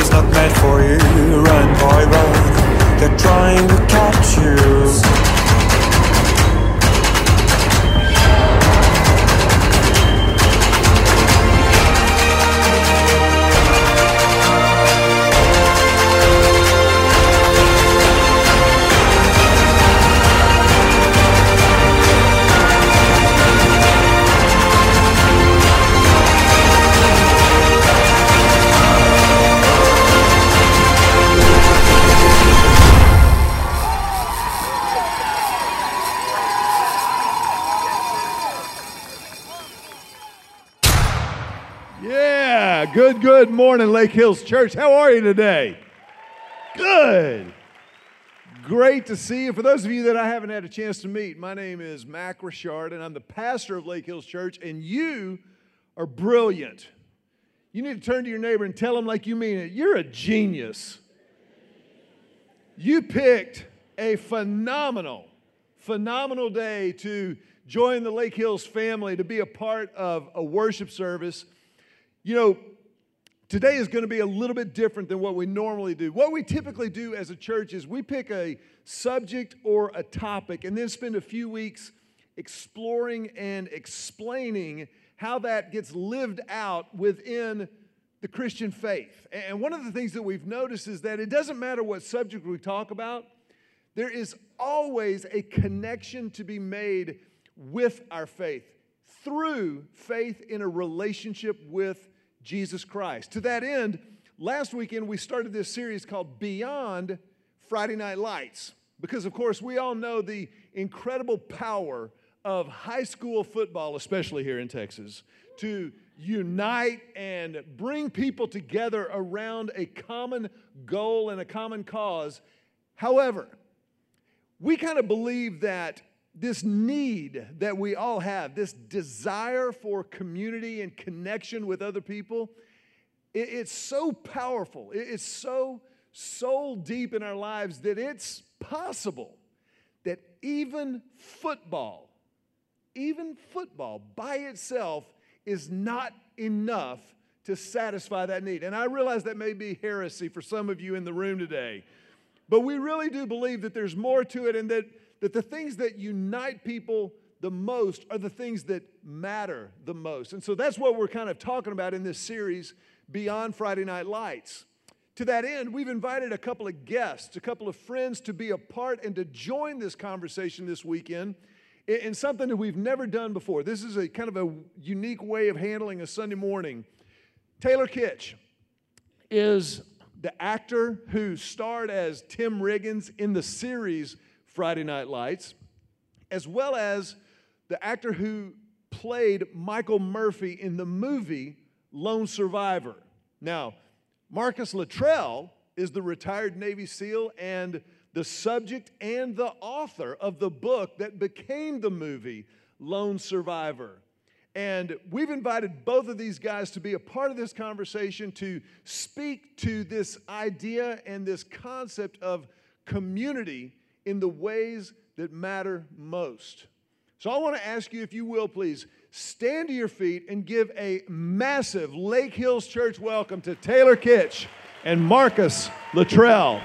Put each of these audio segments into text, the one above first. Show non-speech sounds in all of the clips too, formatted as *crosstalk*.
is not meant for you. Run, boy, run. They're trying to catch you. Good, morning, Lake Hills Church. How are you today? Good. Great to see you. For those of you that I haven't had a chance to meet, my name is Mac Richard, and I'm the pastor of Lake Hills Church, and you are brilliant. You need to turn to your neighbor and tell him like you mean it. You're a genius. You picked a phenomenal, phenomenal day to join the Lake Hills family, to be a part of a worship service. You know, today is going to be a little bit different than what we normally do. What we typically do as a church is we pick a subject or a topic and then spend a few weeks exploring and explaining how that gets lived out within the Christian faith. And one of the things that we've noticed is that it doesn't matter what subject we talk about, there is always a connection to be made with our faith through faith in a relationship with Jesus Christ. To that end, last weekend we started this series called Beyond Friday Night Lights because, of course, we all know the incredible power of high school football, especially here in Texas, to unite and bring people together around a common goal and a common cause. However, we kind of believe that this need that we all have, this desire for community and connection with other people, it, it's so powerful. It, it's so soul deep in our lives that it's possible that even football, even football by itself is not enough to satisfy that need. And I realize that may be heresy for some of you in the room today, but we really do believe that there's more to it and that that the things that unite people the most are the things that matter the most. And so that's what we're kind of talking about in this series, Beyond Friday Night Lights. To that end, we've invited a couple of guests, a couple of friends to be a part and to join this conversation this weekend in something that we've never done before. This is a kind of a unique way of handling a Sunday morning. Taylor Kitsch is the actor who starred as Tim Riggins in the series Friday Night Lights, as well as the actor who played Michael Murphy in the movie Lone Survivor. Now, Marcus Luttrell is the retired Navy SEAL and the subject and the author of the book that became the movie Lone Survivor. And we've invited both of these guys to be a part of this conversation to speak to this idea and this concept of community in the ways that matter most. So I want to ask you, if you will, please stand to your feet and give a massive Lake Hills Church welcome to Taylor Kitsch and Marcus Luttrell.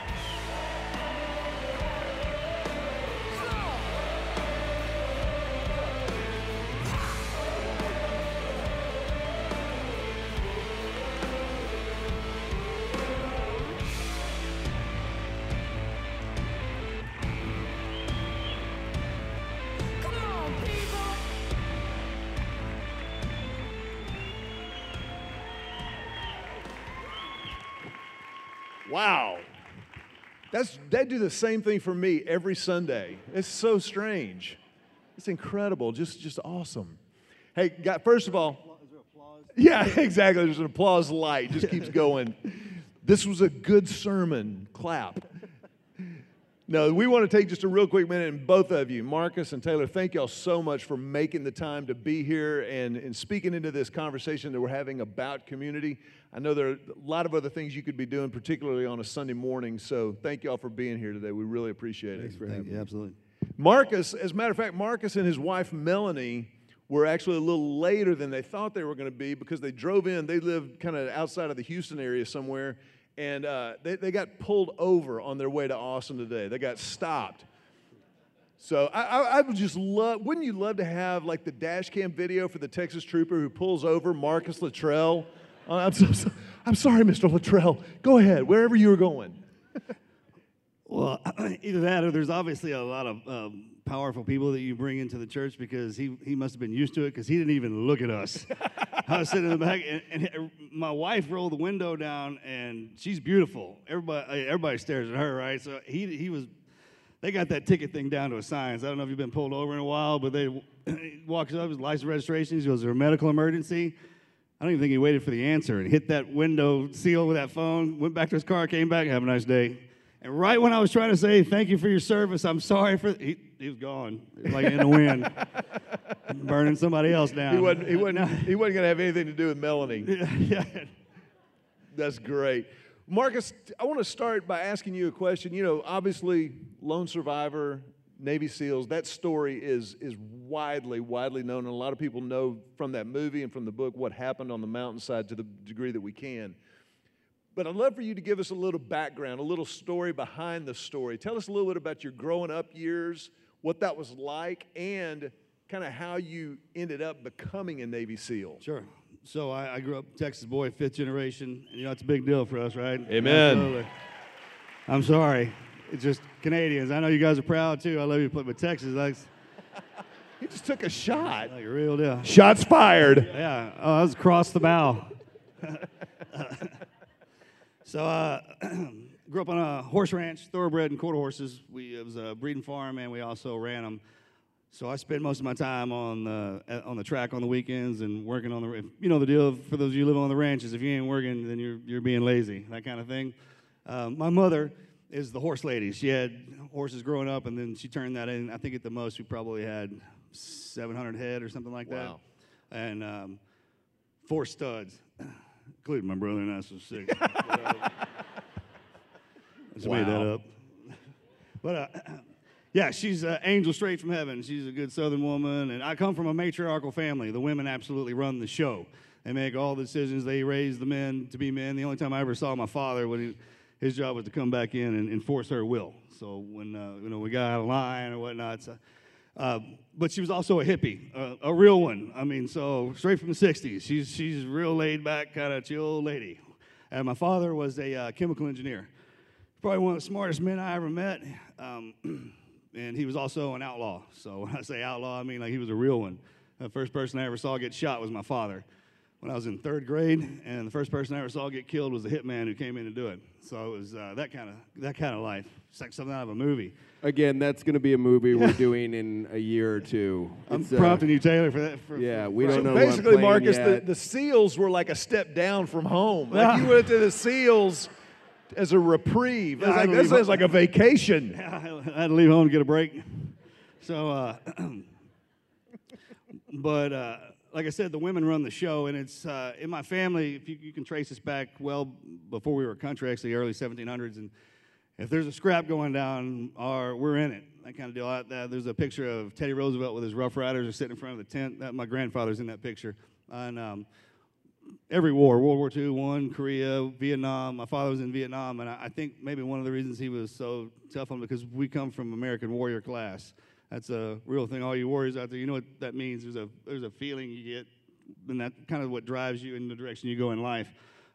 That's, they do the same thing for me every Sunday. It's so strange. It's incredible. Just, just awesome. Hey, God, first of all, yeah, *laughs* exactly. There's an applause light. Just keeps going. This was a good sermon. Clap. No, we want to take just a real quick minute, and both of you, Marcus and Taylor, thank y'all so much for making the time to be here and, and speaking into this conversation that we're having about community. I know there are a lot of other things you could be doing, particularly on a Sunday morning. So thank y'all for being here today. We really appreciate it. Thanks for having me. Absolutely. Marcus, as a matter of fact, Marcus and his wife Melanie were actually a little later than they thought they were going to be because they drove in. They lived kind of outside of the Houston area somewhere, and uh, they, they got pulled over on their way to Austin today. They got stopped. So I, I, I would just love, wouldn't you love to have like the dash cam video for the Texas trooper who pulls over Marcus Luttrell? Uh, I'm, so, so- I'm sorry, Mr. Luttrell. Go ahead, wherever you were going. Well, *clears throat* either that or there's obviously a lot of um, powerful people that you bring into the church because he, he must have been used to it because he didn't even look at us. *laughs* I was sitting in the back, and, and my wife rolled the window down, and she's beautiful. Everybody everybody stares at her, right? So he he was. They got that ticket thing down to a science. I don't know if you've been pulled over in a while, but they he *clears throat* walks up, his license registration. He goes, "Is there a medical emergency?" I don't even think he waited for the answer and hit that window seal with that phone, went back to his car, came back, have a nice day. And right when I was trying to say, thank you for your service, I'm sorry for, he, he was gone, like in the wind, *laughs* burning somebody else down. He wasn't, he wasn't, *laughs* he wasn't going to have anything to do with Melanie. *laughs* yeah. That's great. Marcus, I want to start by asking you a question. You know, obviously, lone survivor, Navy SEALs, that story is, is widely, widely known. And a lot of people know from that movie and from the book what happened on the mountainside to the degree that we can. But I'd love for you to give us a little background, a little story behind the story. Tell us a little bit about your growing up years, what that was like, and kind of how you ended up becoming a Navy SEAL. Sure. So I, I grew up Texas boy, fifth generation. And, you know, it's a big deal for us, right? Amen. Absolutely. I'm sorry. It's just Canadians. I know you guys are proud too. I love you, but Texas, like, *laughs* He just took a shot. like a real deal. Shots fired. Yeah, oh, that was across the bow. *laughs* so, uh, *clears throat* grew up on a horse ranch, thoroughbred and quarter horses. We it was a breeding farm, and we also ran them. So I spent most of my time on the uh, on the track on the weekends and working on the. You know the deal for those of you live on the ranches. If you ain't working, then you're you're being lazy. That kind of thing. Um, my mother is the horse lady. She had horses growing up, and then she turned that in. I think at the most we probably had 700 head or something like Wow. that, and um, four studs, including my brother and I. So six. *laughs* Just made that up. But uh, *clears throat* yeah, she's an angel straight from heaven. She's a good Southern woman, and I come from a matriarchal family. The women absolutely run the show. They make all the decisions. They raise the men to be men. The only time I ever saw my father, when he, his job was to come back in and enforce her will. So when uh, you know we got out of line or whatnot. So, uh, but she was also a hippie, a real one. I mean, so straight from the '60s. She's she's real laid back, kind of chill lady. And my father was a uh, chemical engineer probably one of the smartest men I ever met. Um, *clears throat* and he was also an outlaw. So when I say outlaw, I mean like he was a real one. The first person I ever saw get shot was my father when I was in third grade, and the first person I ever saw get killed was a hitman who came in to do it. So it was uh, that kind of that kind of life. It's like something out of a movie. Again, that's going to be a movie we're doing in a year or two. I'm It's, uh, prompting you, Taylor, for that. For, Yeah, we for- don't know. Basically, what I'm Marcus, the, yet. the SEALs were like a step down from home. Like *laughs* you went to the SEALs as a reprieve. It's Yeah, like, believe that sounds like a vacation. *laughs* I had to leave home to get a break. So, uh, *clears throat* but uh, like I said, the women run the show, and it's uh, in my family. If you, you can trace this back well before we were a country, actually, early 1700s, and if there's a scrap going down, our, we're in it. That kind of deal. Uh, uh, there's a picture of Teddy Roosevelt with his Rough Riders are sitting in front of the tent. That my grandfather's in that picture, and um, every war World War II, one, Korea, Vietnam. My father was in Vietnam, and I, I think maybe one of the reasons he was so tough on because we come from American warrior class. That's a real thing. All you warriors out there, you know what that means. There's a there's a feeling you get, and that kind of what drives you in the direction you go in life,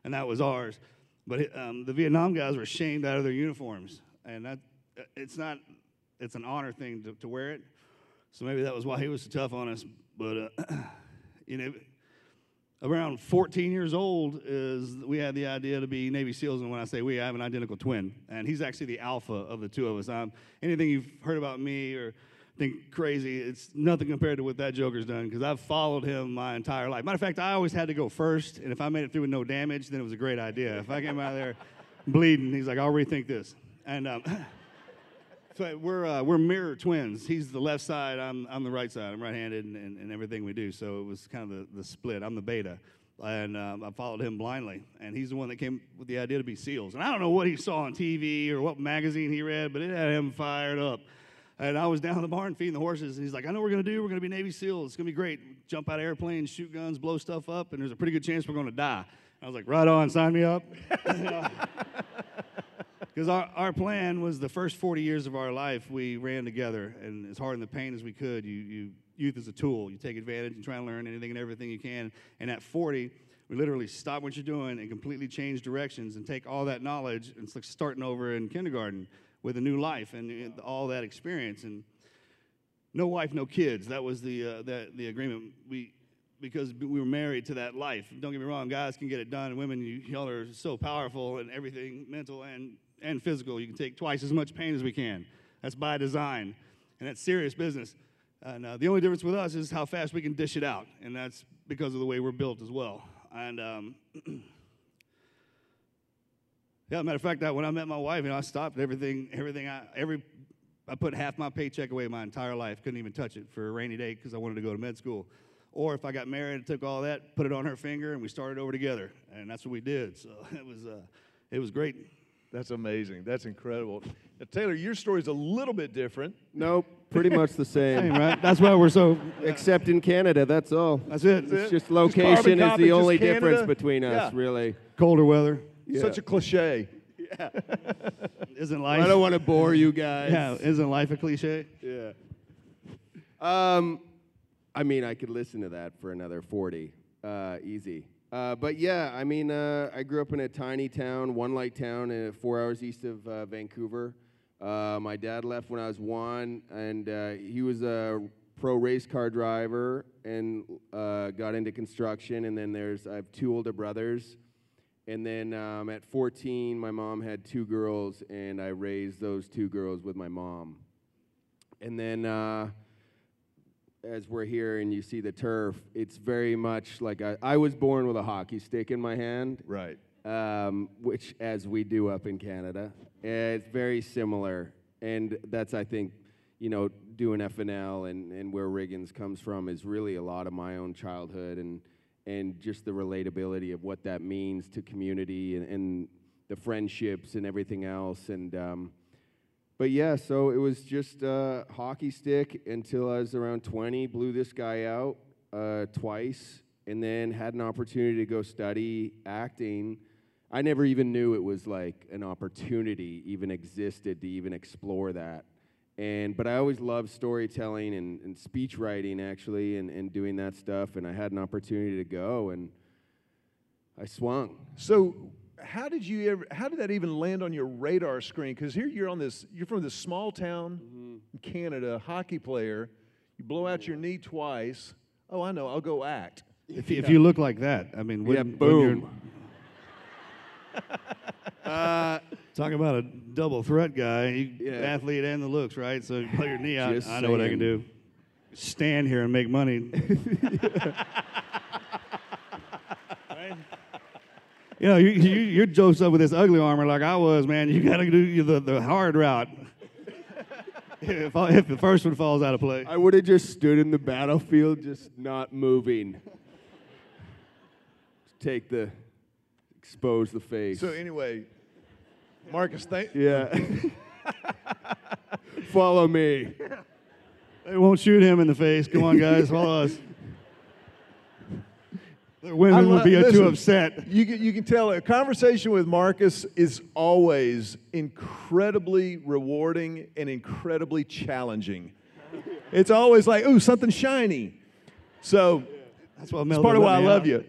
and that was ours. But um, the Vietnam guys were shamed out of their uniforms, and that it's not it's an honor thing to, to wear it. So maybe that was why he was so tough on us. But uh, *clears throat* you know, around 14 years old is we had the idea to be Navy SEALs, and when I say we, I have an identical twin, and he's actually the alpha of the two of us. Um, anything you've heard about me or think crazy, it's nothing compared to what that Joker's done because I've followed him my entire life. Matter of fact, I always had to go first, and if I made it through with no damage, then it was a great idea. If I came out of there *laughs* bleeding, he's like, I'll rethink this. And um, *laughs* so we're uh, we're mirror twins. He's the left side. I'm I'm the right side. I'm right-handed in, in, in everything we do. So it was kind of the, the split. I'm the beta, and um, I followed him blindly. And he's the one that came with the idea to be SEALs. And I don't know what he saw on TV or what magazine he read, but it had him fired up. And I was down in the barn feeding the horses, and he's like, "I know what we're gonna do. We're gonna be Navy SEALs. It's gonna be great. Jump out of airplanes, shoot guns, blow stuff up, and there's a pretty good chance we're gonna die." I was like, right on, sign me up. *laughs* Because our, our plan was the first 40 years of our life, we ran together, and as hard in the pain as we could, you, you youth is a tool. You take advantage and try and learn anything and everything you can. And at 40, we literally stop what you're doing and completely change directions and take all that knowledge and it's like starting over in kindergarten with a new life and, all that experience. And no wife, no kids. That was the uh, that the agreement. We because we were married to that life. Don't get me wrong, guys can get it done. Women, you, y'all are so powerful and everything, mental and and physical. You can take twice as much pain as we can. That's by design, and that's serious business. And uh, the only difference with us is how fast we can dish it out, and that's because of the way we're built as well. And um, *clears throat* yeah, matter of fact, that when I met my wife, you know, I stopped everything, everything. I every I put half my paycheck away my entire life. Couldn't even touch it for a rainy day because I wanted to go to med school. Or if I got married, I took all that, put it on her finger, and we started over together. And that's what we did. So *laughs* it was, uh, it was great. That's amazing. That's incredible. Now, Taylor, your story is a little bit different. Nope, pretty much the Same, same. right? That's why we're so. Except in Canada, that's all. That's it. It's just carbon location is the only Canada. difference between us, Yeah. really. Colder weather. Such a cliche. Yeah. Isn't life? I don't want to bore you guys. Yeah, isn't life a cliche? Yeah. Um, I mean, I could listen to that for another 40, uh, easy. Uh, but yeah, I mean, uh, I grew up in a tiny town, one light town, uh, four hours east of uh, Vancouver. Uh, my dad left when I was one, and uh, he was a pro race car driver and uh, got into construction. And then there's I have two older brothers. And then um, at 14, my mom had two girls, and I raised those two girls with my mom. And then uh, as we're here and you see the turf, it's very much like I, I was born with a hockey stick in my hand, Right. um, which, as we do up in Canada, it's very similar. And that's, I think, you know, doing FNL and, and where Riggins comes from is really a lot of my own childhood and, and just the relatability of what that means to community and, and the friendships and everything else. And, um, but yeah, so it was just uh, hockey stick until I was around 20. Blew this guy out uh, twice, and then had an opportunity to go study acting. I never even knew it was like an opportunity even existed to even explore that. And but I always loved storytelling and, and speech writing actually, and, and doing that stuff. And I had an opportunity to go, and I swung. So, how did you ever? How did that even land on your radar screen? Because here you're on this. You're from this small town mm-hmm. in Canada, hockey player. You blow out your knee twice. Oh, I know. I'll go act. If, if you look like that, I mean, Yeah, wouldn't- wouldn't boom. *laughs* Uh, your- Talk about a double threat guy, you, Yeah. athlete and the looks, right? So you play your knee out. Just I know what I can do. Stand here and make money. Right? *laughs* You know, you, you, you're dosed up with this ugly armor like I was, man. You got to do the, the hard route. if, I- if the first one falls out of play. I would have just stood in the battlefield, just not moving. Take the, expose the face. So anyway, Marcus, thank. yeah. *laughs* Follow me. They won't shoot him in the face. Come on, guys, *laughs* follow us. The women lo- would be listen, too upset. You can, you can tell a conversation with Marcus is always incredibly rewarding and incredibly challenging. It's always like, ooh, something shiny. So That's what it's Mel part of why I love out. you.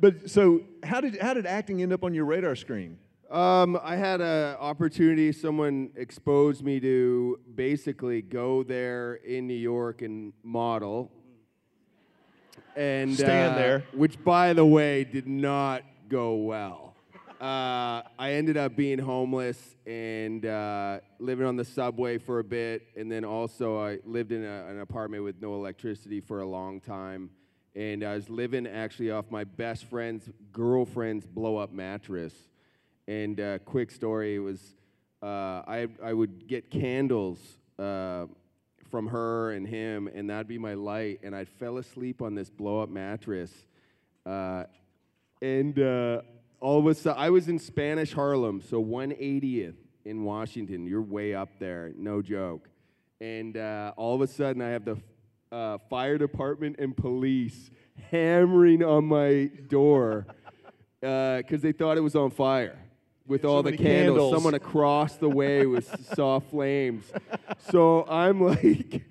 But so how did how did acting end up on your radar screen? Um, I had an opportunity. Someone exposed me to basically go there in New York and model. And Stand uh, there. which, by the way, did not go well. Uh, I ended up being homeless and uh, living on the subway for a bit, and then also I lived in a, an apartment with no electricity for a long time. And I was living actually off my best friend's girlfriend's blow-up mattress. And uh, quick story was uh, I, I would get candles uh, from her and him, and that'd be my light. And I fell asleep on this blow up mattress. Uh, and uh, all of a sudden, I was in Spanish Harlem, so 180th in Washington. You're way up there, no joke. And uh, all of a sudden, I have the fire department and police hammering on my door because they thought it was on fire with so all the candles. candles. Someone across the way was *laughs* saw flames. So I'm *laughs* like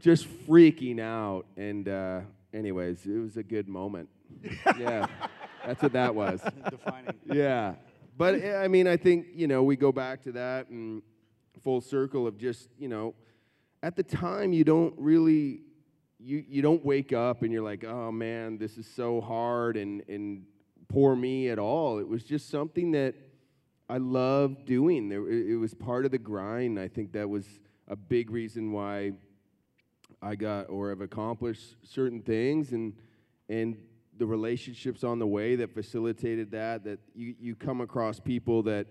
just freaking out. And uh, anyways, it was a good moment. yeah, that's what that was. *laughs* Defining. Yeah, but I mean, I think you know we go back to that and full circle of just you know, at the time you don't really you you don't wake up and you're like, oh man, this is so hard and and poor me at all. It was just something that I loved doing. There, it, it was part of the grind. I think that was a big reason why I got or have accomplished certain things and and the relationships on the way that facilitated that that you, you come across people that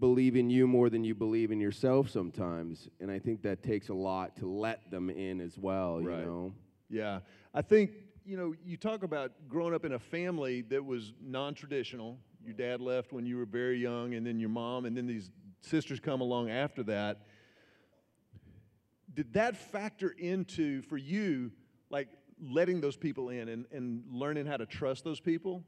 believe in you more than you believe in yourself sometimes and I think that takes a lot to let them in as well, Right. you know. Yeah. I think, you know, you talk about growing up in a family that was non traditional. Your dad left when you were very young, and then your mom, and then these sisters come along after that. Did that factor into, for you, like letting those people in and, and learning how to trust those people?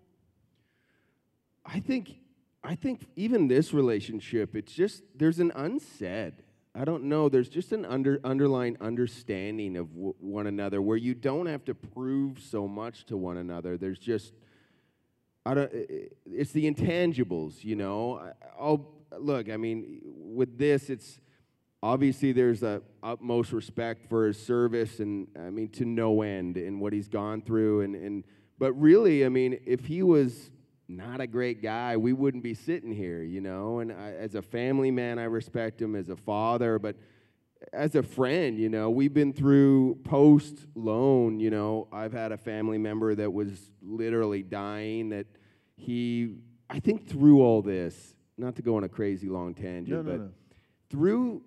I think I think even this relationship, it's just there's an unsaid. I don't know. There's just an under underlying understanding of w- one another where you don't have to prove so much to one another. There's just I don't. It's the intangibles, you know. I'll look. I mean, with this, it's obviously there's a utmost respect for his service, and I mean to no end, and what he's gone through, and and. But really, I mean, if he was not a great guy, we wouldn't be sitting here, you know. And I, as a family man, I respect him as a father, but as a friend, you know, we've been through post loan, you know, I've had a family member that was literally dying that he I think through all this, not to go on a crazy long tangent, No, no, but no. through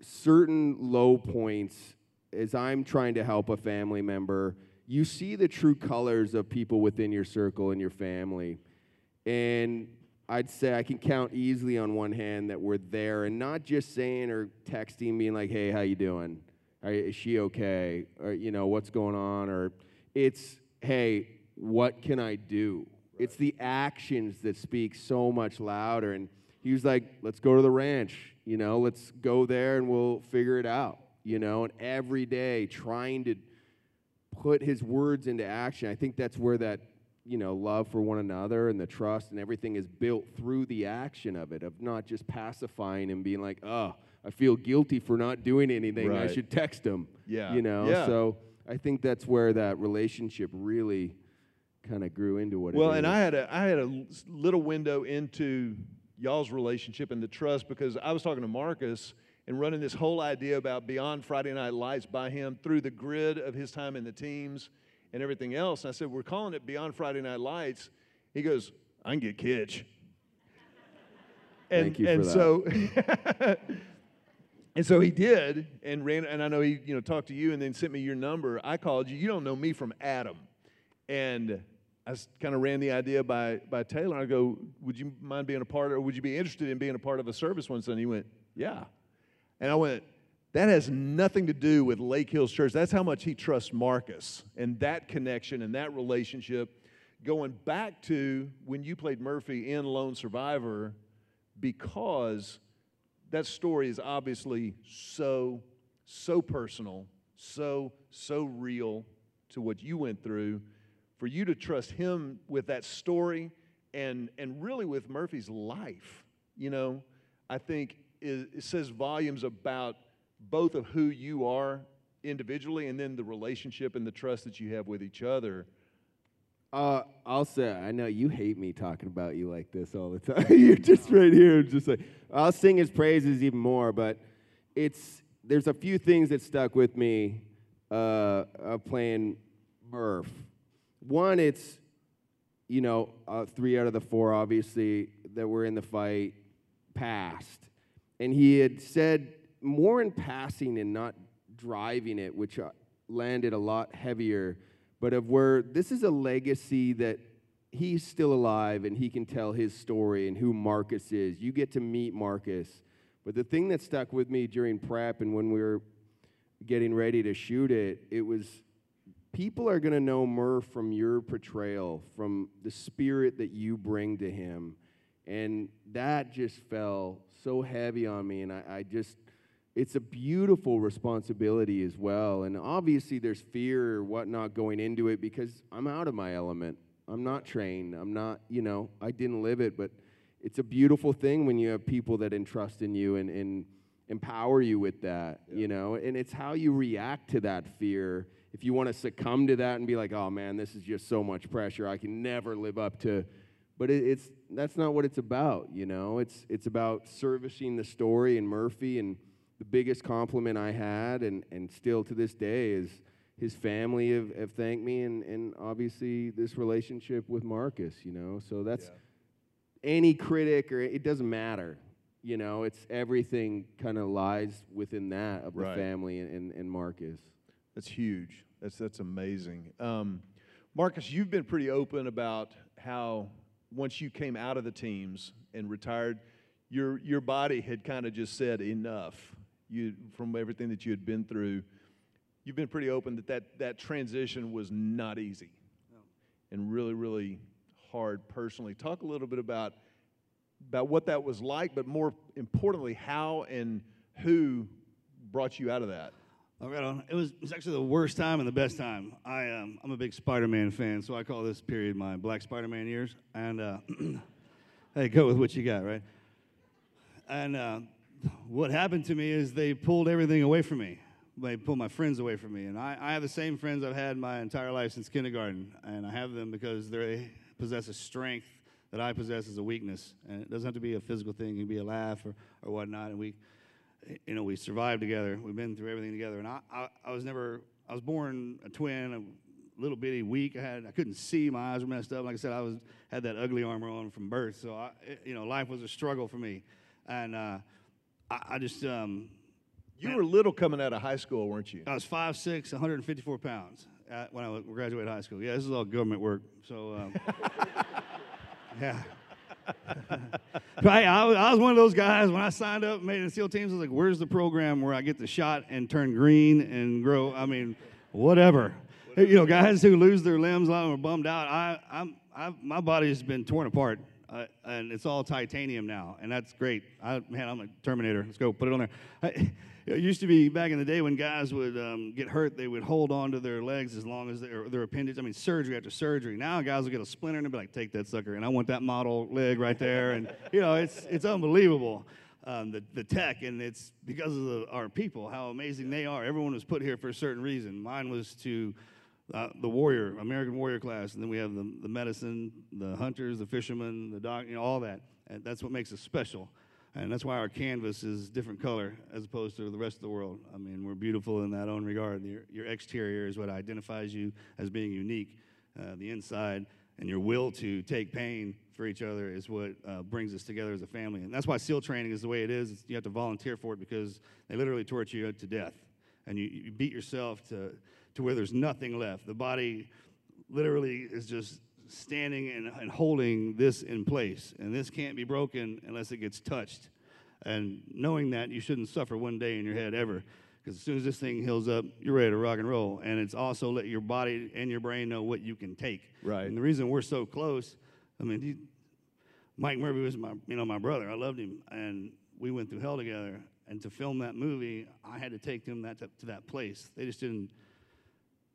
certain low points as I'm trying to help a family member, you see the true colors of people within your circle and your family. And I'd say I can count easily on one hand that we're there and not just saying or texting being like, "Hey, how you doing? Are, is she okay? Or you know, what's going on?" Or it's, "Hey, what can I do?" It's the actions that speak so much louder. And he was like, "Let's go to the ranch. You know, let's go there and we'll figure it out." You know, and every day trying to put his words into action. I think that's where that you know love for one another and the trust and everything is built through the action of it, of not just pacifying and being like, "Oh, I feel guilty for not doing anything. I should text him." Yeah. you know. Yeah. So I think that's where that relationship really kind of grew into what. Well, it and. I had a I had a little window into y'all's relationship and the trust because I was talking to Marcus and running this whole idea about beyond Friday Night Lights by him through the grid of his time in the teams and everything else. And I said, "We're calling it Beyond Friday Night Lights." He goes, "I can get Kitsch." And, Thank you for and so *laughs* And so he did, and ran. And I know he, you know, talked to you, and then sent me your number. I called you. You don't know me from Adam, and I kind of ran the idea by by Taylor. I go, "Would you mind being a part, of, or would you be interested in being a part of a service one Sunday?" He went, "Yeah," and I went, "That has nothing to do with Lake Hills Church. That's how much he trusts Marcus, and that connection and that relationship, going back to when you played Murphy in Lone Survivor, because." that story is obviously so so personal so so real to what you went through for you to trust him with that story and and really with murphy's life you know i think it, it says volumes about both of who you are individually and then the relationship and the trust that you have with each other Uh, I'll say, I know you hate me talking about you like this all the *laughs* time. You're just right here, just like I'll sing his praises even more. But it's there's a few things that stuck with me uh, of playing Murph. One, it's you know uh, three out of the four obviously that were in the fight passed, and he had said more in passing and not driving it, which uh, landed a lot heavier but of where this is a legacy that he's still alive and he can tell his story and who Marcus is. You get to meet Marcus. But the thing that stuck with me during prep and when we were getting ready to shoot it, it was people are going to know Murph from your portrayal, from the spirit that you bring to him. And that just fell so heavy on me. And I, I just, it's a beautiful responsibility as well. And obviously, there's fear or whatnot going into it because I'm out of my element. I'm not trained. I'm not, you know, I didn't live it, but it's a beautiful thing when you have people that entrust in you and, and empower you with that, yeah. you know, and it's how you react to that fear. If you want to succumb to that and be like, oh man, this is just so much pressure, I can never live up to, but it, it's that's not what it's about, you know. It's it's about servicing the story and Murphy, and the biggest compliment I had, and and still to this day is his family have, have thanked me, and and obviously this relationship with Marcus, you know. So that's. Yeah any critic or it doesn't matter. You know, it's everything kind of lies within that of the family and, and, and, Marcus. That's huge. That's that's amazing. Um, Marcus, you've been pretty open about how once you came out of the teams and retired, your your body had kind of just said enough. You from everything that you had been through, you've been pretty open that that, that transition was not easy, no. and really really hard personally. Talk a little bit about about what that was like, but more importantly, how and who brought you out of that. Right, on. It was, it was actually the worst time and the best time. I, um, I'm a big Spider-Man fan, so I call this period my Black Spider-Man years. And uh, *clears throat* hey, go with what you got, right? And uh, what happened to me is they pulled everything away from me. They pulled my friends away from me, and I, I have the same friends I've had my entire life since kindergarten, and I have them because they possess a strength that I possess as a weakness. And it doesn't have to be a physical thing, it can be a laugh or, or whatnot. And we, you know, we survived together. We've been through everything together. And I, I, I was never, I was born a twin, a little bitty, weak. I had, I couldn't see. My eyes were messed up. Like I said, I was had that ugly armor on from birth. So, I, you know, life was a struggle for me. And uh, I, I, just, um, you man, were little coming out of high school, weren't you? I was 5'6", 154 pounds when I graduated high school. Yeah, this is all government work. So, um, *laughs* yeah. *laughs* right, I was, I was one of those guys when I signed up, made the SEAL teams. I was like, "Where's the program where I get the shot and turn green and grow?" I mean, whatever. You know, guys who lose their limbs, a lot of them are bummed out. I, I'm, I've, my body has been torn apart, uh, and it's all titanium now, and that's great. I, man, I'm a Terminator. Let's go, put it on there. I, it used to be back in the day when guys would um, get hurt, they would hold on to their legs as long as their, their appendage. I mean, surgery after surgery. Now guys will get a splinter and be like, "Take that sucker," and I want that model leg right there. And you know, it's it's unbelievable. Um, the, the tech, and it's because of the, our people, how amazing they are. Everyone was put here for a certain reason. Mine was to uh, the warrior, American warrior class, and then we have the, the medicine, the hunters, the fishermen, the doc, you know, all that. And that's what makes us special. And that's why our canvas is different color as opposed to the rest of the world. I mean, we're beautiful in that own regard. Your, your exterior is what identifies you as being unique. Uh, the inside and your will to take pain for each other is what uh, brings us together as a family. And that's why SEAL training is the way it is. It's, you have to volunteer for it because they literally torture you to death. And you, you beat yourself to, to where there's nothing left. The body literally is just standing and, and holding this in place. And this can't be broken unless it gets touched. And knowing that, you shouldn't suffer one day in your head ever. Because as soon as this thing heals up, you're ready to rock and roll. And it's also let your body and your brain know what you can take. Right. And the reason we're so close, I mean, he, Mike Murphy was my, you know, my brother. I loved him, and we went through hell together. And to film that movie, I had to take them that to, to that place. They just didn't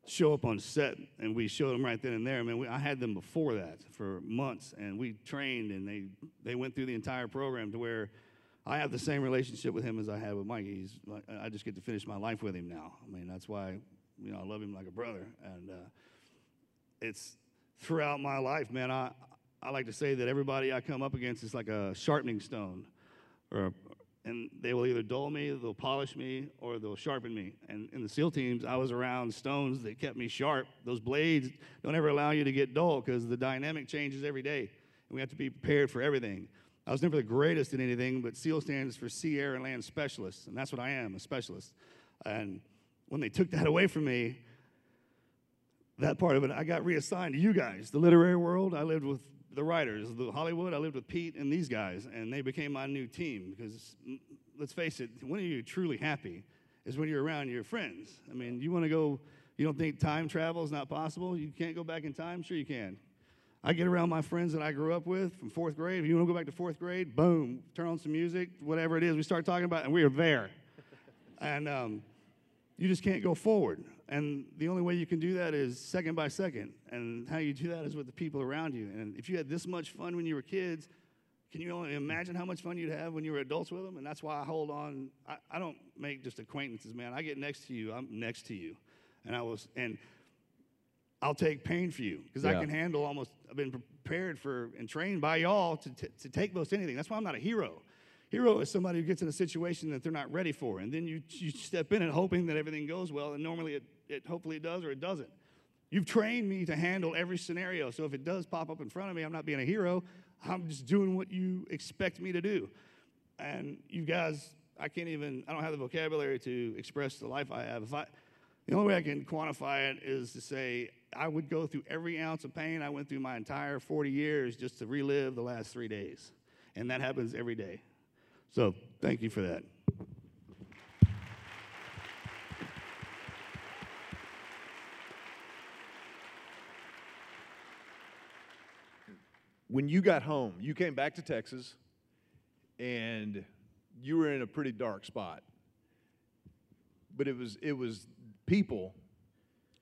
show up on set and we showed them right then and there. I mean, we, I had them before that for months and we trained and they, they went through the entire program to where I have the same relationship with him as I had with Mike. He's, I just get to finish my life with him now. I mean, that's why, you know, I love him like a brother. And uh, it's throughout my life, man, I, I like to say that everybody I come up against is like a sharpening stone or and they will either dull me, they'll polish me, or they'll sharpen me. And in the SEAL teams, I was around stones that kept me sharp. Those blades don't ever allow you to get dull because the dynamic changes every day. And we have to be prepared for everything. I was never the greatest in anything, but SEAL stands for Sea, Air, and Land Specialist. And that's what I am, a specialist. And when they took that away from me, that part of it, I got reassigned to you guys, the literary world. I lived with the writers, the Hollywood. I lived with Pete and these guys, and they became my new team. Because let's face it, when are you truly happy? Is when you're around your friends. I mean, you want to go, You don't think time travel is not possible? You can't go back in time? Sure, you can. I get around my friends that I grew up with from fourth grade. If you want to go back to fourth grade, boom, turn on some music, whatever it is, we start talking about, it, and we are there. and um, you just can't go forward. And the only way you can do that is second by second. And how you do that is with the people around you. And if you had this much fun when you were kids, can you only imagine how much fun you'd have when you were adults with them? And that's why I hold on. I, I don't make just acquaintances, man. I get next to you, I'm next to you. And I was, and I'll take pain for you because Yeah. I can handle almost, I've been prepared for and trained by y'all to, t- to take most anything. That's why I'm not a hero. Hero is somebody who gets in a situation that they're not ready for, and then you, you step in it hoping that everything goes well, and normally it, it hopefully it does or it doesn't. You've trained me to handle every scenario, so if it does pop up in front of me, I'm not being a hero. I'm just doing what you expect me to do. And you guys, I can't even, I don't have the vocabulary to express the life I have. If I, the only way I can quantify it is to say I would go through every ounce of pain I went through my entire 40 years just to relive the last three days. And that happens every day. So thank you for that. When you got home, you came back to Texas and you were in a pretty dark spot. But it was it was people.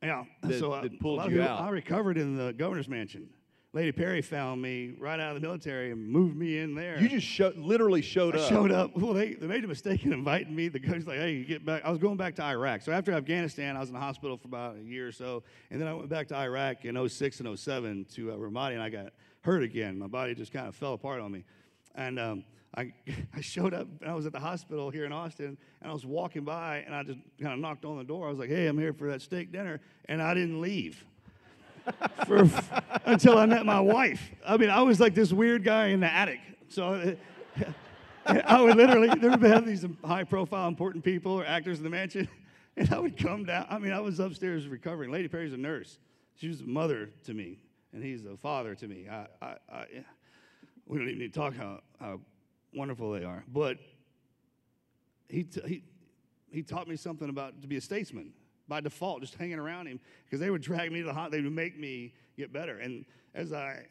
Yeah. that- so uh, that pulled you out. I recovered in the governor's mansion. Lady Perry found me right out of the military and moved me in there. You just show, literally showed I up. showed up. Well, they, they made a mistake in inviting me. The guy's like, hey, you get back. I was going back to Iraq. So after Afghanistan, I was in the hospital for about a year or so. And then I went back to Iraq in 06 and 07 to uh, Ramadi, and I got hurt again. My body just kind of fell apart on me. And um, I, *laughs* I showed up, and I was at the hospital here in Austin, and I was walking by, and I just kind of knocked on the door. I was like, hey, I'm here for that steak dinner. And I didn't leave. *laughs* for, until I met my wife. I mean, I was like this weird guy in the attic. So *laughs* I would literally, there would have these high profile, important people or actors in the mansion, and I would come down. I mean, I was upstairs recovering. Lady Perry's a nurse. She was a mother to me, and he's a father to me. I, I, I, we don't even need to talk how, how wonderful they are. But he, t- he, he taught me something about to be a statesman by default, just hanging around him because they would drag me to the hot. They would make me get better. And as I,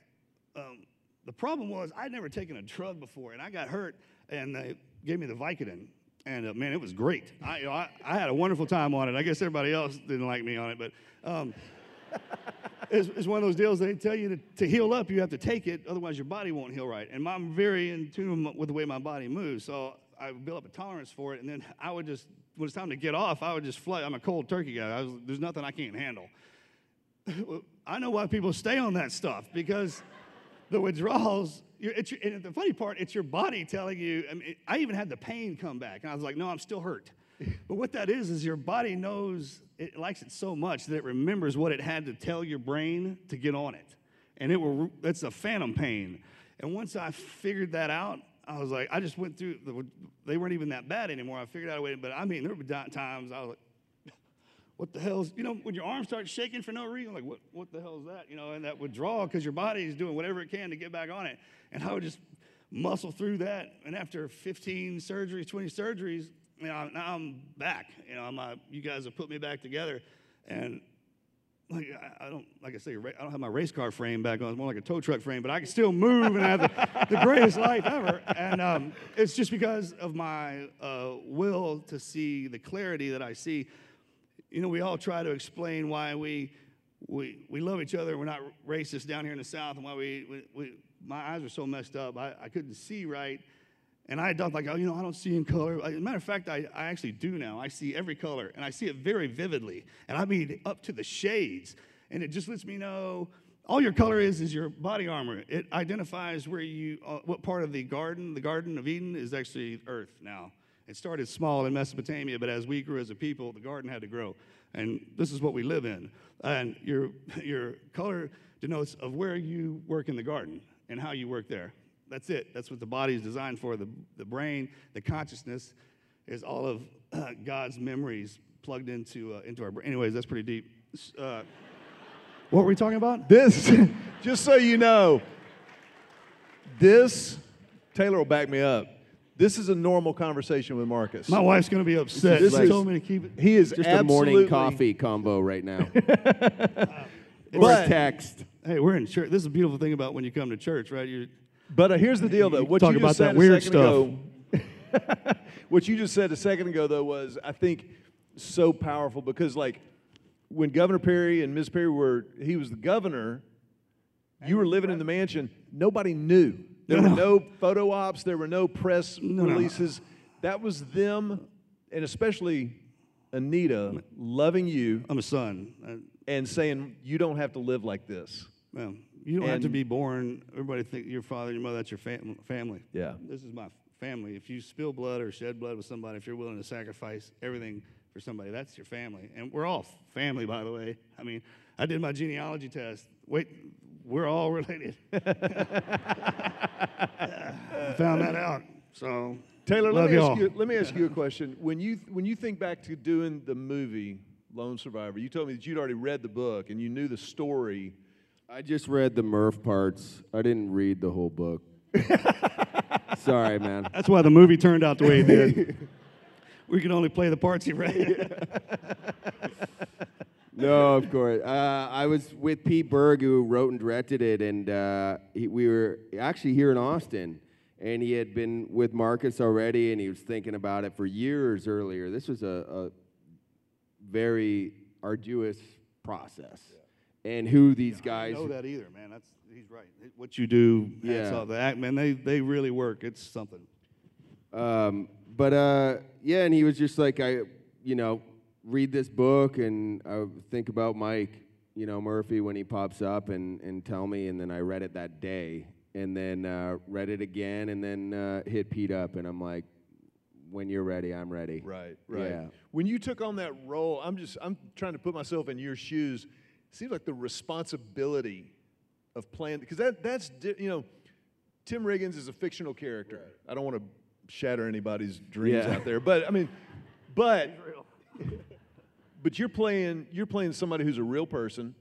um, the problem was I'd never taken a drug before, and I got hurt, and they gave me the Vicodin. And uh, man, it was great. I, you know, I, I had a wonderful time on it. I guess everybody else didn't like me on it, but um, *laughs* it's, one of those deals they tell you to, to heal up, you have to take it, otherwise your body won't heal right. And I'm very in tune with the way my body moves, so I build up a tolerance for it, and then I would just, when it's time to get off, I would just fly. I'm a cold turkey guy. Was, there's nothing I can't handle. *laughs* I know why people stay on that stuff because *laughs* the withdrawals. It's and the funny part, it's your body telling you. I, mean, I even had the pain come back, and I was like, "No, I'm still hurt." But what that is is your body knows it likes it so much that it remembers what it had to tell your brain to get on it, and it will. It's a phantom pain. And once I figured that out, I was like, I just went through. The, they weren't even that bad anymore. I figured out a way. But I mean, there were times I was like, *laughs* what the hell's, you know, when your arm starts shaking for no reason, like, what, what the hell is that? You know, and that withdrawal because your body is doing whatever it can to get back on it. And I would just muscle through that. And after 15 surgeries, 20 surgeries, you know, now I'm back. You know, I'm, uh, you guys have put me back together. And like, I, don't, like I say, I don't have my race car frame back on. It's more like a tow truck frame, but I can still move and I have the, the greatest life ever. And um, it's just because of my uh, will to see the clarity that I see you know, we all try to explain why we, we, we love each other, we're not racist down here in the South, and why we, we, we my eyes are so messed up, I, I couldn't see right. And I thought, like, oh, you know, I don't see in color. As a matter of fact, I, I actually do now. I see every color, and I see it very vividly. And I mean, up to the shades. And it just lets me know all your color is is your body armor. It identifies where you, uh, what part of the garden, the Garden of Eden, is actually Earth now. It started small in Mesopotamia, but as we grew as a people, the garden had to grow. And this is what we live in. And your, *laughs* your color denotes of where you work in the garden and how you work there. That's it. That's what the body is designed for. The, the brain, the consciousness is all of uh, *clears throat* God's memories plugged into, uh, into our brain. Anyways, that's pretty deep. Uh, what were we talking about? This, *laughs* just so you know, this, Taylor will back me up. This is a normal conversation with Marcus. My wife's going to be upset. This she is- told me to keep it. he is Just a morning coffee combo right now. or *laughs* But- a text. Hey, we're in church. This is a beautiful thing about when you come to church, right? You But uh, here's the deal, though. What talk you about just said that a weird second ago. *laughs* what you just said a second ago, though, was I think so powerful because, like, when Governor Perry and Ms. Perry were, he was the governor. You were living in the mansion. Nobody knew. There were no photo ops. There were no press releases. That was them, and especially Anita, loving you I'm a son. Uh, and saying you don't have to live like this. well, you don't have to be born. Everybody think your father, your mother, that's your fam- family. Yeah. This is my family. If you spill blood or shed blood with somebody, if you're willing to sacrifice everything for somebody, that's your family. And we're all family, by the way. I mean, I did my genealogy test. Wait, we're all *laughs* related. I *laughs* found that out. So Taylor, love let me, y'all. ask you, let me ask you a question. When you, when you think back to doing the movie Lone Survivor, you told me that you'd already read the book and you knew the story. I just read the Murph parts. I didn't read the whole book. *laughs* Sorry, man. That's why the movie turned out the way it did. *laughs* we could only play the parts he read. *laughs* No, of course. Uh, I was with Pete Berg, who wrote and directed it, and uh, he, we were actually here in Austin. And he had been with Marcus already, and he was thinking about it for years earlier. This was a, a very arduous process. And who these I guys. don't know that either, man. That's he's right. What you do, yeah. Yeah. the act, man. They they really work. It's something. Um, but uh, yeah, and he was just like, I, you know, read this book and I think about Mike, you know, Murphy when he pops up and, and tell me. And then I read it that day and then uh, read it again and then uh, hit Pete up. And I'm like, when you're ready, I'm ready. Right, right. Yeah. When you took on that role, I'm just I'm trying to put myself in your shoes. It seems like the responsibility of playing because that that's you know, Tim Riggins is a fictional character. I don't want to shatter anybody's dreams Yeah. out there, but I mean, but *laughs* but you're playing you're playing somebody who's a real person,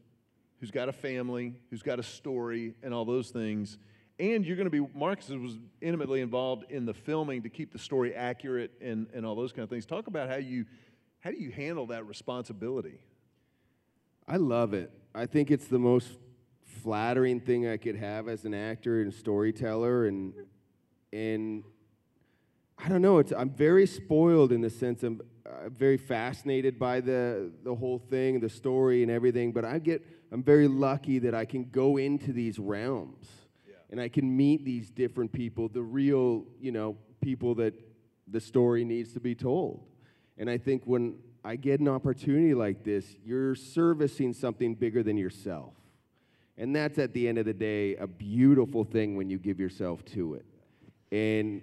who's got a family, who's got a story, and all those things. And you're going to be Marcus was intimately involved in the filming to keep the story accurate and, and all those kind of things. Talk about how you how do you handle that responsibility? I love it. I think it's the most flattering thing I could have as an actor and storyteller, and and I don't know. It's I'm very spoiled in the sense I'm, I'm very fascinated by the the whole thing, the story, and everything. But I get I'm very lucky that I can go into these realms, and I can meet these different people, the real you know people that the story needs to be told. And I think when I get an opportunity like this, you're servicing something bigger than yourself. And that's at the end of the day a beautiful thing when you give yourself to it. And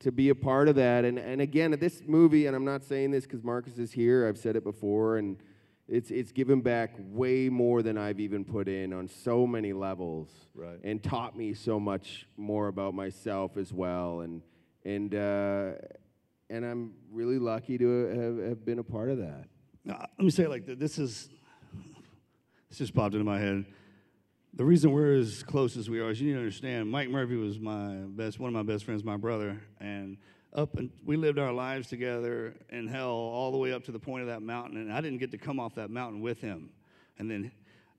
to be a part of that, and, and again, this movie, and I'm not saying this because Marcus is here, I've said it before, and it's, it's given back way more than I've even put in on so many levels. Right. And taught me so much more about myself as well. And, and, uh, and I'm really lucky to have, have been a part of that. Now, let me say it like this. This is this just popped into my head. The reason we're as close as we are is you need to understand. Mike Murphy was my best, one of my best friends, my brother, and up and we lived our lives together in hell all the way up to the point of that mountain. And I didn't get to come off that mountain with him. And then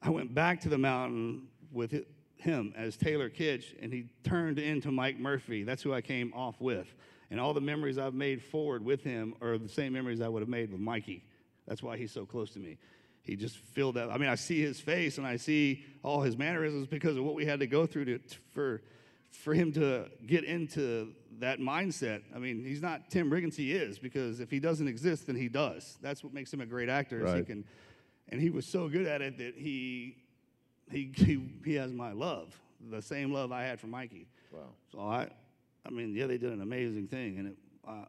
I went back to the mountain with him as Taylor Kitsch, and he turned into Mike Murphy. That's who I came off with. And all the memories I've made forward with him are the same memories I would have made with Mikey. That's why he's so close to me. He just filled that. I mean, I see his face and I see all his mannerisms because of what we had to go through to, for, for him to get into that mindset. I mean, he's not Tim Riggins, he is, because if he doesn't exist, then he does. That's what makes him a great actor. is He Right. can, and he was so good at it that he, he, he, he has my love, the same love I had for Mikey. Wow. So I, I mean, yeah, they did an amazing thing, and it, uh,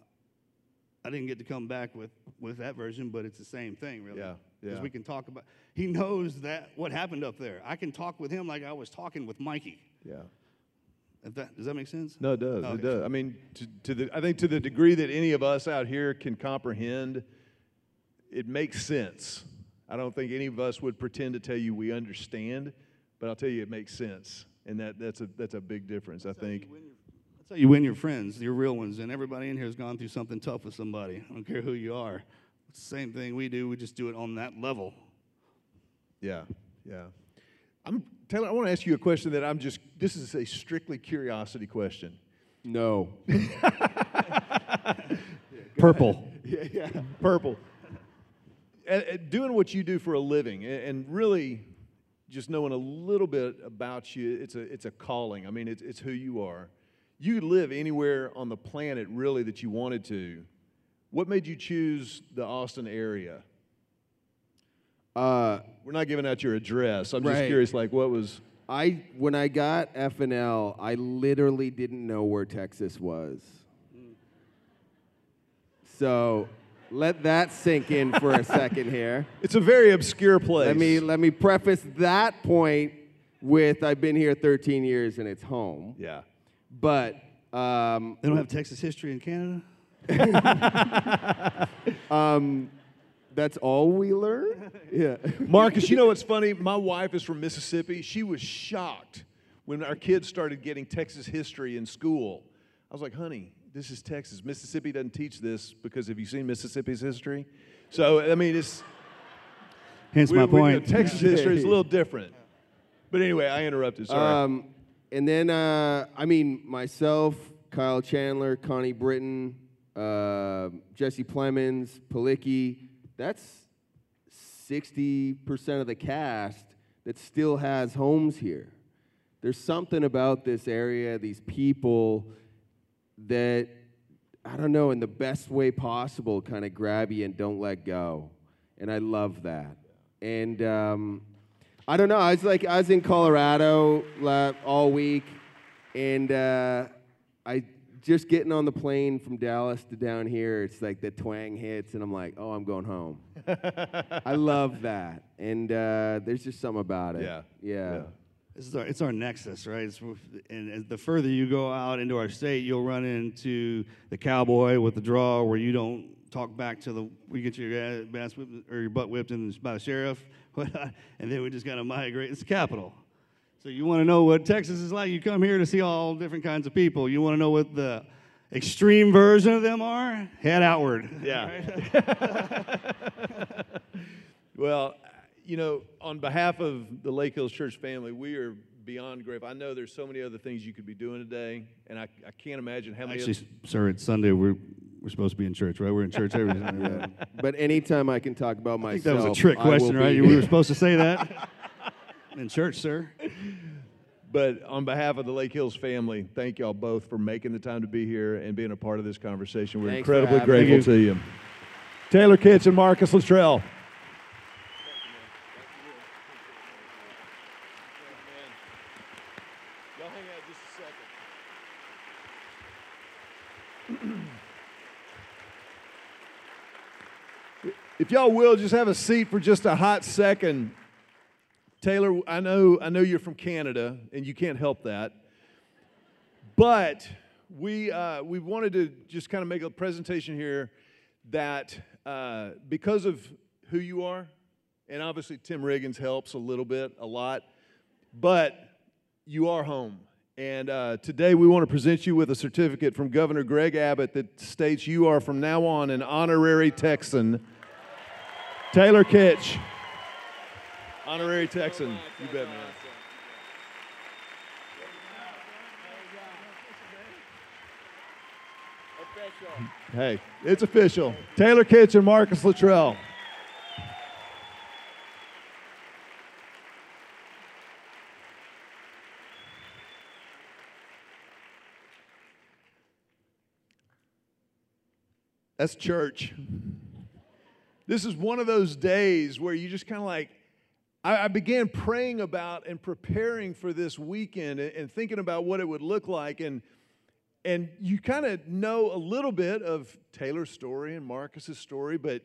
I didn't get to come back with, with that version, but it's the same thing, really. Yeah, Because yeah. we can talk about. He knows that what happened up there. I can talk with him like I was talking with Mikey. Yeah. If that does that make sense? No, it does. Oh, It okay. does. I mean, to, to the I think to the degree that any of us out here can comprehend, it makes sense. I don't think any of us would pretend to tell you we understand, but I'll tell you it makes sense, and that that's a that's a big difference. I think. That's how you win your friends, your real ones. And everybody in here has gone through something tough with somebody. I don't care who you are. It's the same thing we do. We just do it on that level. Yeah, yeah. I'm Taylor. I want to ask you a question that I'm just. This is a strictly curiosity question. No. *laughs* Purple. *laughs* yeah, yeah. Purple. And, and doing what you do for a living, and, and really just knowing a little bit about you, it's a it's a calling. I mean, it's it's who you are. You could live anywhere on the planet really that you wanted to. What made you choose the Austin area? Uh, We're not giving out your address. I'm just Right. curious, like what was. I when I got FNL, I literally didn't know where Texas was. So let that sink in for a second here. *laughs* It's a very obscure place. Let me let me preface that point with I've been here 13 years and it's home. Yeah. But um, They don't have Texas history in Canada? *laughs* that's all we learn. Yeah. *laughs* Marcus, you know what's funny? My wife is from Mississippi. She was shocked when our kids started getting Texas history in school. I was like, honey, this is Texas. Mississippi doesn't teach this because have you seen Mississippi's history? So, I mean, it's. Hence we- my we- point. Texas history is a *laughs* little different. But anyway, I interrupted. Sorry. Um, and then, uh, I mean, myself, Kyle Chandler, Connie Britton, uh, Jesse Plemons, Palicki, that's 60% of the cast that still has homes here. There's something about this area, these people, that, I don't know, in the best way possible, kind of grab you and don't let go. And I love that. And um, I don't know. I was like, I was in Colorado all week, and uh, I just getting on the plane from Dallas to down here. It's like the twang hits, and I'm like, oh, I'm going home. *laughs* I love that, and uh, there's just something about it. Yeah. yeah. Yeah. This is our, it's our nexus, right? It's, and the further you go out into our state, you'll run into the cowboy with the draw where you don't talk back to the, we get your ass whipped or your butt whipped in, by the sheriff, *laughs* and then we just got to migrate. It's the capital. So you want to know what Texas is like? You come here to see all different kinds of people. You want to know what the extreme version of them are? Head outward. Yeah. *laughs* *laughs* well, you know, on behalf of the Lake Hills Church family, we are beyond grateful. I know there's so many other things you could be doing today, and I, I can't imagine how many. Actually, sir, it's Sunday. We're, we're supposed to be in church, right? We're in church every day. *laughs* But anytime I can talk about I myself, think that was a trick I will question, right? be- we were supposed to say that *laughs* in church, sir. But on behalf of the Lake Hills family, thank y'all both for making the time to be here and being a part of this conversation. We're Thanks for incredibly having grateful to you. Taylor Kitsch and Marcus Luttrell. Y'all hang out just a second. If y'all will, just have a seat for just a hot second. Taylor, I know, I know you're from Canada, and you can't help that. But we, uh, we wanted to just kind of make a presentation here that uh, because of who you are, and obviously Tim Riggins helps a little bit, a lot, but you are home. And uh, today we want to present you with a certificate from Governor Greg Abbott that states you are from now on an honorary Texan. Taylor Kitsch. Honorary Texan. You bet, man. Hey, it's official. Taylor Kitsch and Marcus Luttrell. That's church. This is one of those days where you just kind of like, I, I began praying about and preparing for this weekend and, and thinking about what it would look like. And, and you kind of know a little bit of Taylor's story and Marcus's story, but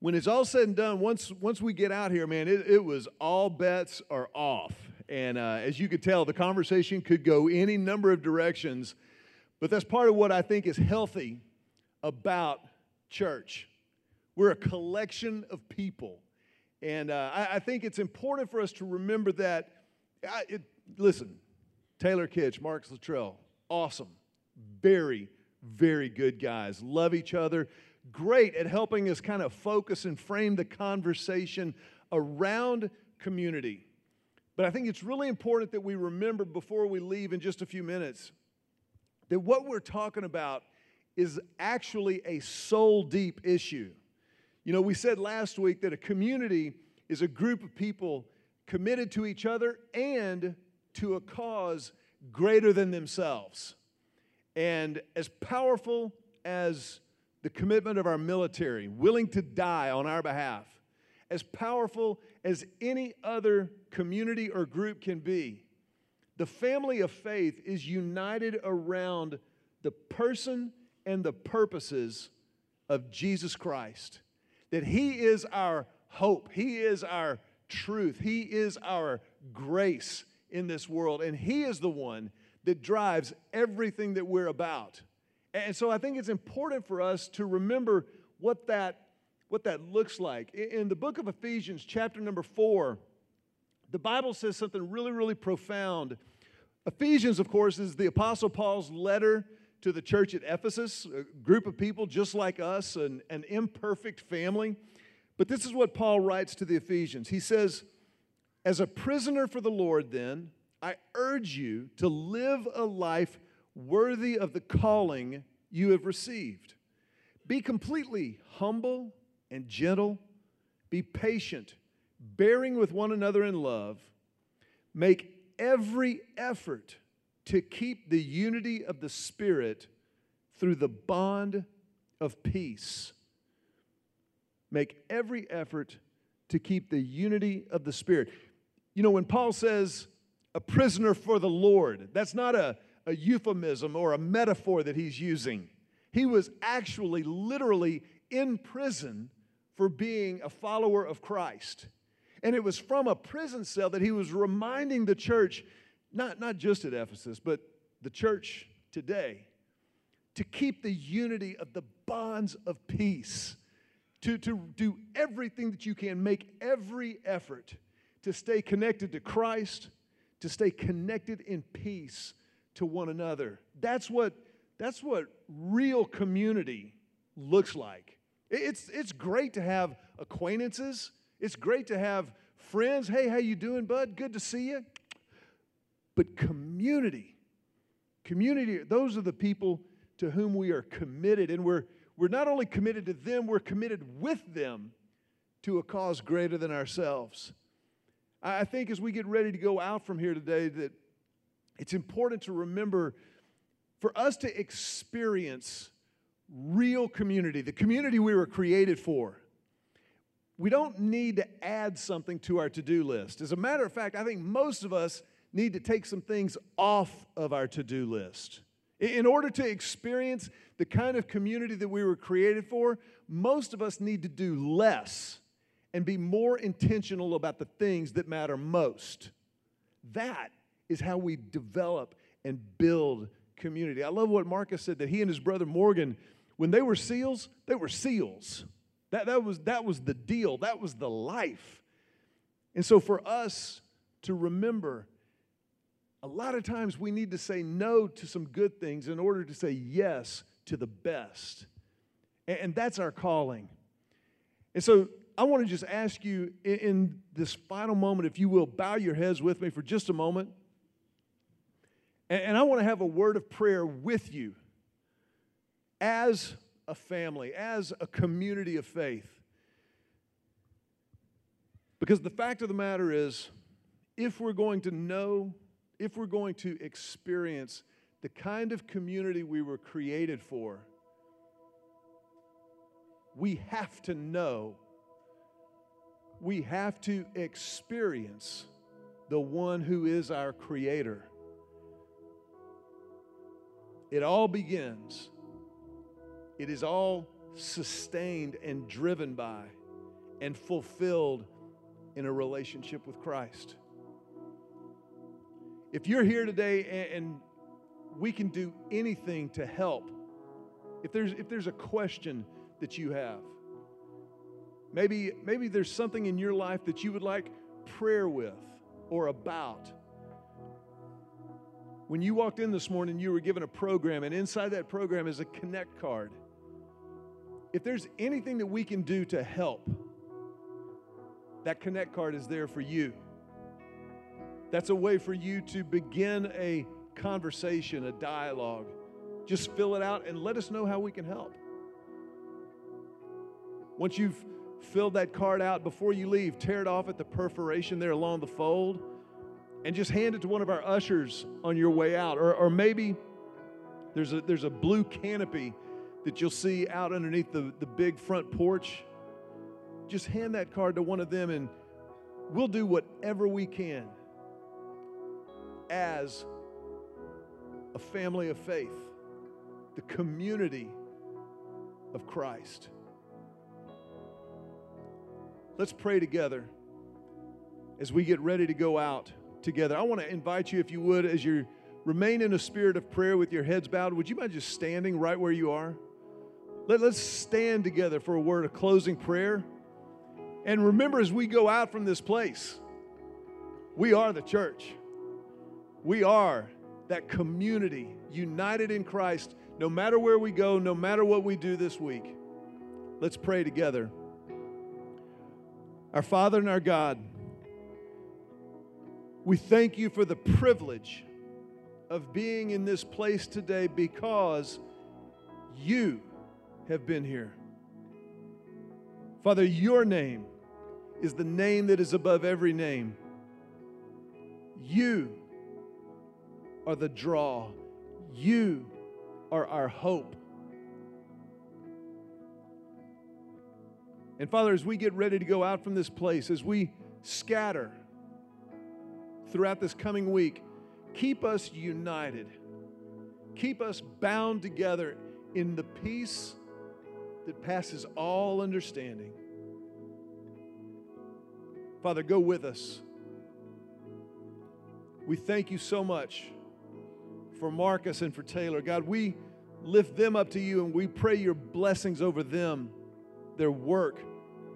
when it's all said and done, once, once we get out here, man, it, it was all bets are off. And uh, as you could tell, the conversation could go any number of directions, but that's part of what I think is healthy about church. We're a collection of people. And uh, I, I think it's important for us to remember that. I, it, listen, Taylor Kitsch, Marcus Luttrell, awesome. Very, very good guys. Love each other. Great at helping us kind of focus and frame the conversation around community. But I think it's really important that we remember before we leave in just a few minutes that what we're talking about is actually a soul deep issue. You know, we said last week that a community is a group of people committed to each other and to a cause greater than themselves. And as powerful as the commitment of our military, willing to die on our behalf, as powerful as any other community or group can be, the family of faith is united around the person and the purposes of Jesus Christ. That He is our hope, He is our truth, He is our grace in this world, and He is the one that drives everything that we're about. And so I think it's important for us to remember what that, what that looks like. In the book of Ephesians, chapter number four, the Bible says something really, really profound. Ephesians, of course, is the Apostle Paul's letter to the church at Ephesus, a group of people just like us, an, an imperfect family. But this is what Paul writes to the Ephesians. He says, As a prisoner for the Lord, then, I urge you to live a life worthy of the calling you have received. Be completely humble and gentle. Be patient, bearing with one another in love. Make every effort to keep the unity of the Spirit through the bond of peace. Make every effort to keep the unity of the Spirit. You know, when Paul says, a prisoner for the Lord. That's not a, a euphemism or a metaphor that he's using. He was actually literally in prison for being a follower of Christ. And it was from a prison cell that he was reminding the church, not, not just at Ephesus, but the church today, to keep the unity of the bonds of peace, to, to do everything that you can, make every effort to stay connected to Christ to stay connected in peace to one another. That's what, that's what real community looks like. It's, it's great to have acquaintances. It's great to have friends. Hey, how you doing, bud? Good to see you. But community, community, those are the people to whom we are committed. And we're, we're not only committed to them, we're committed with them to a cause greater than ourselves. I think as we get ready to go out from here today, that it's important to remember for us to experience real community, the community we were created for. We don't need to add something to our to do list. As a matter of fact, I think most of us need to take some things off of our to do list. In order to experience the kind of community that we were created for, most of us need to do less and be more intentional about the things that matter most. That is how we develop and build community. I love what Marcus said that he and his brother Morgan, when they were SEALs, they were SEALs. That, that, was, that was the deal, that was the life. And so for us to remember, a lot of times we need to say no to some good things in order to say yes to the best. And, that's our calling. And so I want to just ask you in, this final moment, if you will, bow your heads with me for just a moment. And I want to have a word of prayer with you as a family, as a community of faith. Because the fact of the matter is, if we're going to know, if we're going to experience the kind of community we were created for, we have to know we have to experience the one who is our creator. It all begins, it is all sustained and driven by and fulfilled in a relationship with Christ. If you're here today and we can do anything to help, if there's, if there's a question that you have, Maybe, maybe there's something in your life that you would like prayer with or about. When you walked in this morning, you were given a program, and inside that program is a Connect card. If there's anything that we can do to help, that Connect card is there for you. That's a way for you to begin a conversation, a dialogue. Just fill it out and let us know how we can help. Once you've filled that card out, before you leave, tear it off at the perforation there along the fold and just hand it to one of our ushers on your way out. Or, or maybe there's a, there's a blue canopy that you'll see out underneath the, the big front porch. Just hand that card to one of them and we'll do whatever we can as a family of faith, the community of Christ. Let's pray together as we get ready to go out together. I want to invite you, if you would, as you remain in a spirit of prayer with your heads bowed, would you mind just standing right where you are? Let, us stand together for a word of closing prayer. And remember, as we go out from this place, we are the church. We are that community united in Christ, no matter where we go, no matter what we do this week. Let's pray together. Our Father and our God, we thank you for the privilege of being in this place today because you have been here. Father, your name is the name that is above every name. You are the draw. You are our hope. And Father, as we get ready to go out from this place, as we scatter throughout this coming week, keep us united. Keep us bound together in the peace that passes all understanding. Father, go with us. We thank you so much for Marcus and for Taylor. God, we lift them up to you and we pray your blessings over them, their work,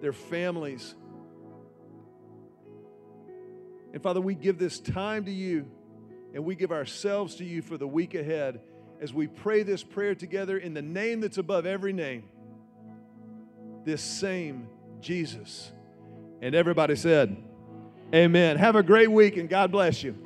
their families. And Father, we give this time to you and we give ourselves to you for the week ahead as we pray this prayer together in the name that's above every name this same Jesus. And everybody said, Amen. Have a great week and God bless you.